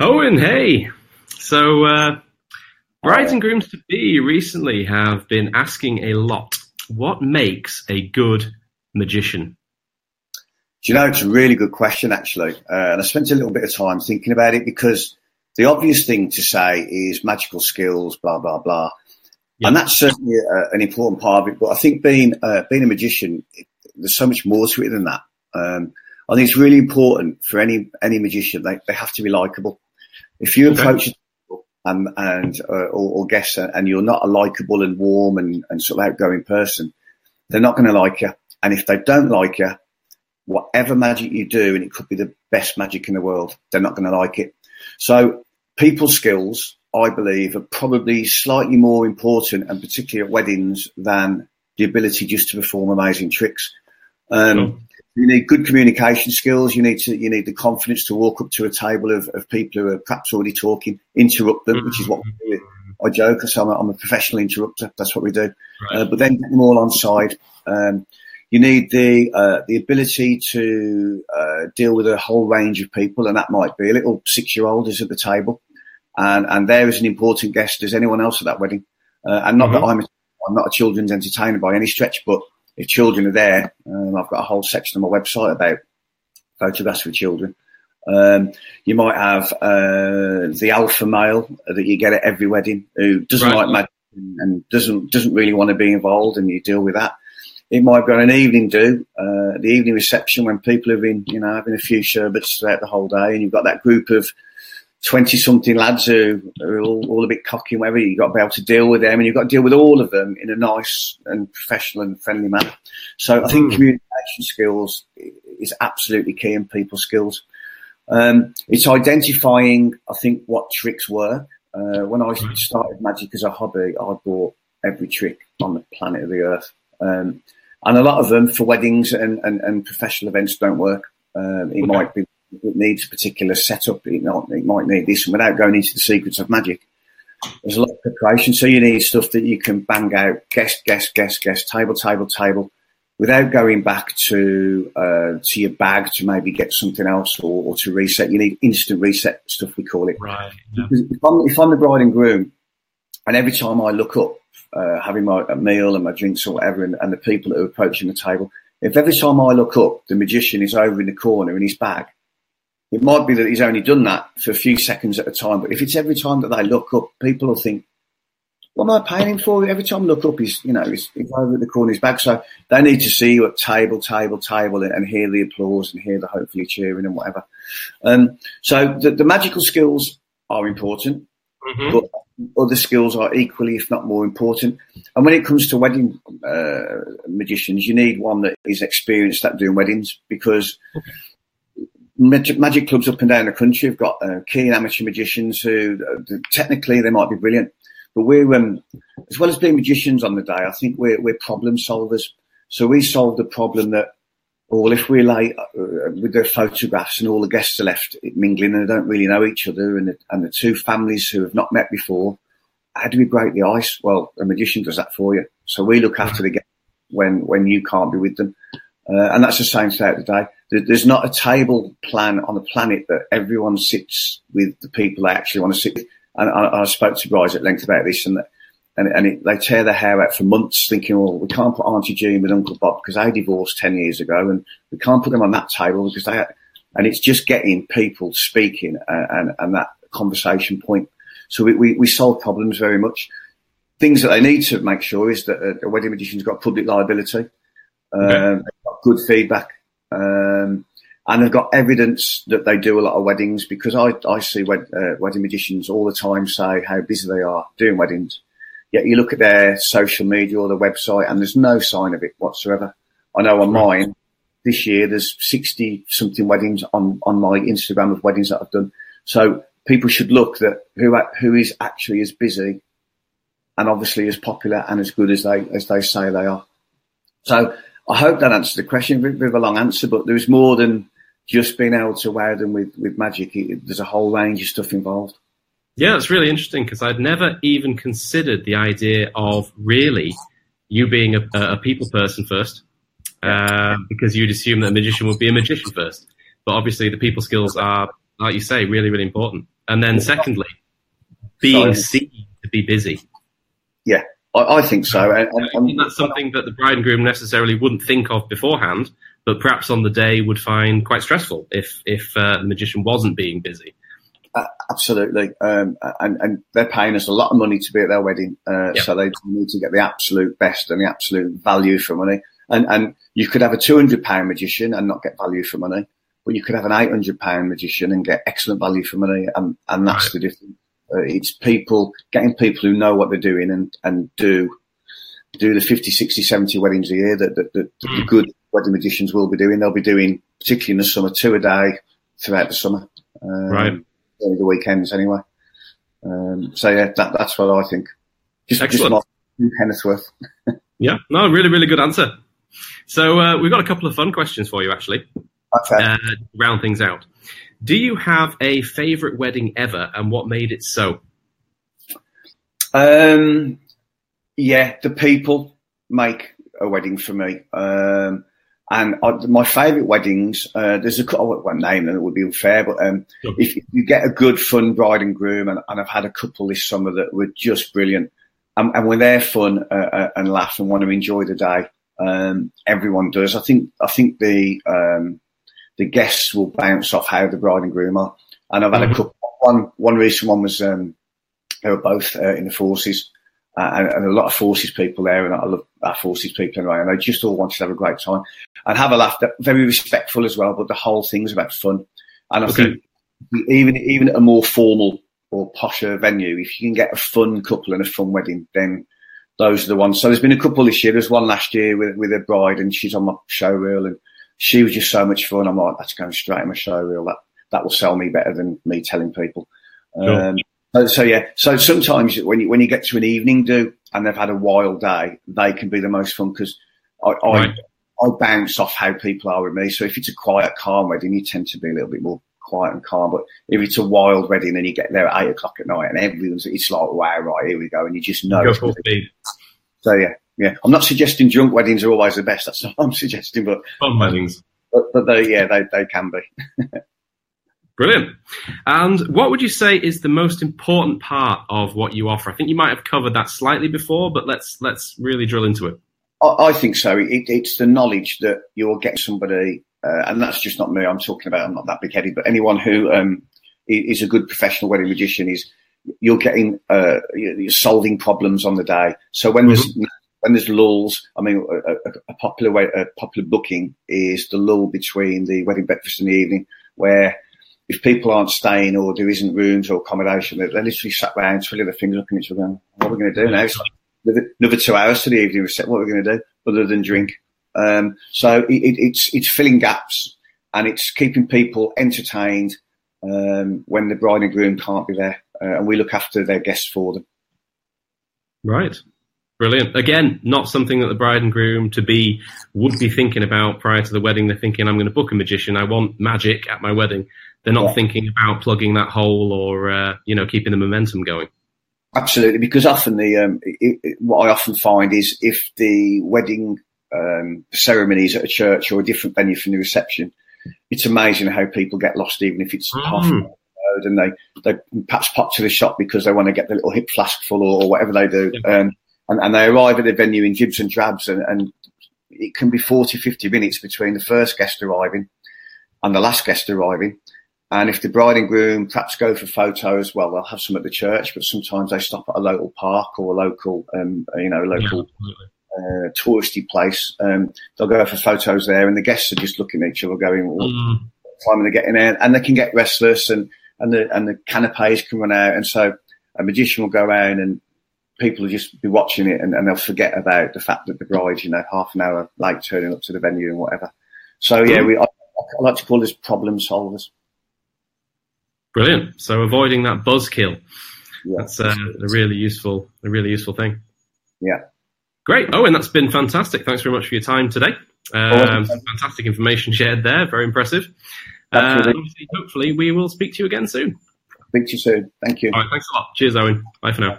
Owen, hey. So, uh, brides and grooms to be recently have been asking a lot. What makes a good magician? Do you know, it's a really good question, actually. Uh, and I spent a little bit of time thinking about it because the obvious thing to say is magical skills, blah, blah, blah. Yeah. And that's certainly a, an important part of it. But I think being, uh, being a magician, there's so much more to it than that. Um, I think it's really important for any, any magician. They, they have to be likable. If you okay. approach and, and uh, or, or guests and you're not a likable and warm and, and sort of outgoing person, they're not going to like you. And if they don't like you, whatever magic you do, and it could be the best magic in the world, they're not going to like it. So people skills, I believe, are probably slightly more important, and particularly at weddings, than the ability just to perform amazing tricks. Um, You need good communication skills. You need to, you need the confidence to walk up to a table of, of people who are perhaps already talking, interrupt them, mm-hmm. which is what we do. I joke, because I'm, I'm a, professional interrupter. That's what we do. Right. Uh, but then get them all on side. Um, you need the uh, the ability to uh, deal with a whole range of people, and that might be a little six year old is at the table, and and there is an important guest as anyone else at that wedding. Uh, and not mm-hmm. that I'm a, I'm not a children's entertainer by any stretch, but if children are there, um, I've got a whole section on my website about photographs with children. Um, you might have uh, the alpha male that you get at every wedding who doesn't right. like magic and doesn't doesn't really want to be involved, and you deal with that. It might be on an evening do, uh, the evening reception when people have been, you know, having a few sherbets throughout the whole day, and you've got that group of 20 something lads who are all, all, a bit cocky and whatever. You've got to be able to deal with them and you've got to deal with all of them in a nice and professional and friendly manner. So I think mm. communication skills is absolutely key in people skills. Um, it's identifying, I think, what tricks work. Uh, when I started magic as a hobby, I bought every trick on the planet of the earth. Um, and a lot of them for weddings and, and, and professional events don't work. Um, it okay. might be it needs a particular setup. It, not, it might need this, and without going into the secrets of magic, there's a lot of preparation. So you need stuff that you can bang out, guest, guest, guest, guest, table, table, table, without going back to uh, to your bag to maybe get something else or, or, to reset. You need instant reset stuff. We call it. Right. Yeah. If, I'm, if I'm the bride and groom, and every time I look up, uh, having my meal and my drinks or whatever, and, and the people that are approaching the table, if every time I look up, the magician is over in the corner in his bag it might be that he's only done that for a few seconds at a time, but if it's every time that they look up, people will think, what am I paying him for? Every time I look up, he's, you know, he's, he's over at the corner, he's back. So they need to see you at table, table, table and, and hear the applause and hear the hopefully cheering and whatever. Um, so the, the, magical skills are important, mm-hmm. but other skills are equally, if not more important. And when it comes to wedding uh, magicians, you need one that is experienced at doing weddings because magic, magic, clubs up and down the country have got uh, keen amateur magicians who uh, technically they might be brilliant, but we're um, as well as being magicians on the day. I think we're we're problem solvers. So we solve the problem that, well, if we're late uh, with the photographs and all the guests are left mingling and they don't really know each other, and the, and the two families who have not met before, how do we break the ice? Well, a magician does that for you. So we look after the guests when when you can't be with them. Uh, and that's the same throughout the day. There's not a table plan on the planet that everyone sits with the people they actually want to sit with. And I, I spoke to guys at length about this, and and, and it, they tear their hair out for months, thinking, "Well, we can't put Auntie Jean with Uncle Bob because they divorced ten years ago, and we can't put them on that table because they." And it's just getting people speaking and, and, and that conversation point. So we, we, we solve problems very much. Things that they need to make sure is that a, a wedding magician's got public liability. Okay. Good feedback. Um, and they've got evidence that they do a lot of weddings because I, I see wed, uh, wedding magicians all the time say how busy they are doing weddings. Yet you look at their social media or their website and there's no sign of it whatsoever. I know on mine this year there's 60 something weddings on, on my Instagram of weddings that I've done. So people should look that who, who is actually as busy and obviously as popular and as good as they, as they say they are. So I hope that answers the question. A bit of a long answer, but there's more than just being able to wow them with, with magic. It, there's a whole range of stuff involved. Yeah, it's really interesting because I'd never even considered the idea of really you being a, a people person first, uh, because you'd assume that a magician would be a magician first. But obviously, the people skills are like you say, really, really important. And then secondly, being seen to be busy. Yeah, I, I think so. And, and, that's something that the bride and groom necessarily wouldn't think of beforehand, but perhaps on the day would find quite stressful if if uh, the magician wasn't being busy. Uh, absolutely, um, and, and they're paying us a lot of money to be at their wedding, uh, so they need to get the absolute best and the absolute value for money. And and you could have a two hundred pound magician and not get value for money, but you could have an eight hundred pound magician and get excellent value for money, and and that's right. the difference. Uh, it's people getting people who know what they're doing and and do do the 50, 60, 70 weddings a year that, that, that the good wedding magicians will be doing. They'll be doing, particularly in the summer, two a day throughout the summer. Um, right the weekends anyway. Um, so yeah, that, that's what I think. Just, Excellent. just Kennethworth. yeah, no, really, really good answer. So uh, we've got a couple of fun questions for you, actually. Okay. Uh, round things out. Do you have a favourite wedding ever, and what made it so? Um, yeah, the people make a wedding for me. Um, and I, my favourite weddings, uh, there's a I won't name them; it would be unfair. But um, sure. if you get a good, fun bride and groom, and, and, I've had a couple this summer that were just brilliant, and, and when they're fun uh, uh, and laugh and want to enjoy the day, um, everyone does. I think I think the um, the guests will bounce off how the bride and groom are. And I've had mm-hmm. a couple. One one recent one was um, they were both uh, in the forces, uh, and, and, a lot of forces people there, and I love our forces people anyway, and they just all wanted to have a great time and have a laugh. Very respectful as well, but the whole thing's about fun. And I okay. think even even a more formal or posher venue, if you can get a fun couple and a fun wedding, then those are the ones. So there's been a couple this year. There's one last year with with a bride, and she's on my show reel, and she was just so much fun. I'm like, that's going straight in my show reel. That that will sell me better than me telling people. Sure. Um, so, so, yeah, so sometimes when you when you get to an evening do and they've had a wild day, they can be the most fun because I, right. I I bounce off how people are with me. So if it's a quiet, calm wedding, you tend to be a little bit more quiet and calm. But if it's a wild wedding and you get there at eight o'clock at night and everyone's, it's like, wow, right, here we go. And you just know. Go full speed. So yeah, yeah. I'm not suggesting drunk weddings are always the best. That's what I'm suggesting, but fun weddings. But, but they, yeah, they, they can be. Brilliant. And what would you say is the most important part of what you offer? I think you might have covered that slightly before, but let's let's really drill into it. I, I think so. It, it's the knowledge that you're getting somebody, uh, and that's just not me. I'm talking about. I'm not that big headed, but anyone who um, is a good professional wedding magician is you're getting uh, you're solving problems on the day. So when mm-hmm. there's when there's lulls, I mean, a, a, a popular way, a popular booking is the lull between the wedding breakfast and the evening, where if people aren't staying or there isn't rooms or accommodation, they're, they're literally sat around twiddling their fingers looking at each other going, what are we going to do now? It's like another two hours to the evening reset. What are we going to do other than drink? Um, so it, it, it's, it's filling gaps and it's keeping people entertained um, when the bride and groom can't be there. Uh, and we look after their guests for them. Right. Brilliant. Again, not something that the bride and groom to be would be thinking about prior to the wedding. They're thinking, I'm going to book a magician. I want magic at my wedding. They're not yeah. thinking about plugging that hole or uh, you know keeping the momentum going. Absolutely, because often the um, it, it, what I often find is if the wedding um, ceremonies at a church or a different venue from the reception, it's amazing how people get lost, even if it's mm. half an hour road, and they they perhaps pop to the shop because they want to get the little hip flask full or, or whatever they do, yeah. um, and, and, they arrive at the venue in jibs and drabs, and, and it can be 40, 50 minutes between the first guest arriving and the last guest arriving. And if the bride and groom perhaps go for photos, well, they'll have some at the church, but sometimes they stop at a local park or a local, um, you know, local yeah, uh, touristy place. Um, they'll go for photos there, and the guests are just looking at each other, going, well, mm. "What time are they getting there?" And they can get restless, and and the and the canapes can run out, and so a magician will go around, and people will just be watching it, and, and they'll forget about the fact that the bride, you know, half an hour late turning up to the venue and whatever. So yeah, mm. we I, I like to call this problem solvers. Brilliant. So avoiding that buzzkill. Yeah, that's uh, a really useful, a really useful thing. Yeah. Great. Oh, and that's been fantastic. Thanks very much for your time today. Um, fantastic information shared there. Very impressive. Uh, hopefully, we will speak to you again soon. Speak to you soon. Thank you. All right. Thanks a lot. Cheers, Owen. Bye for now.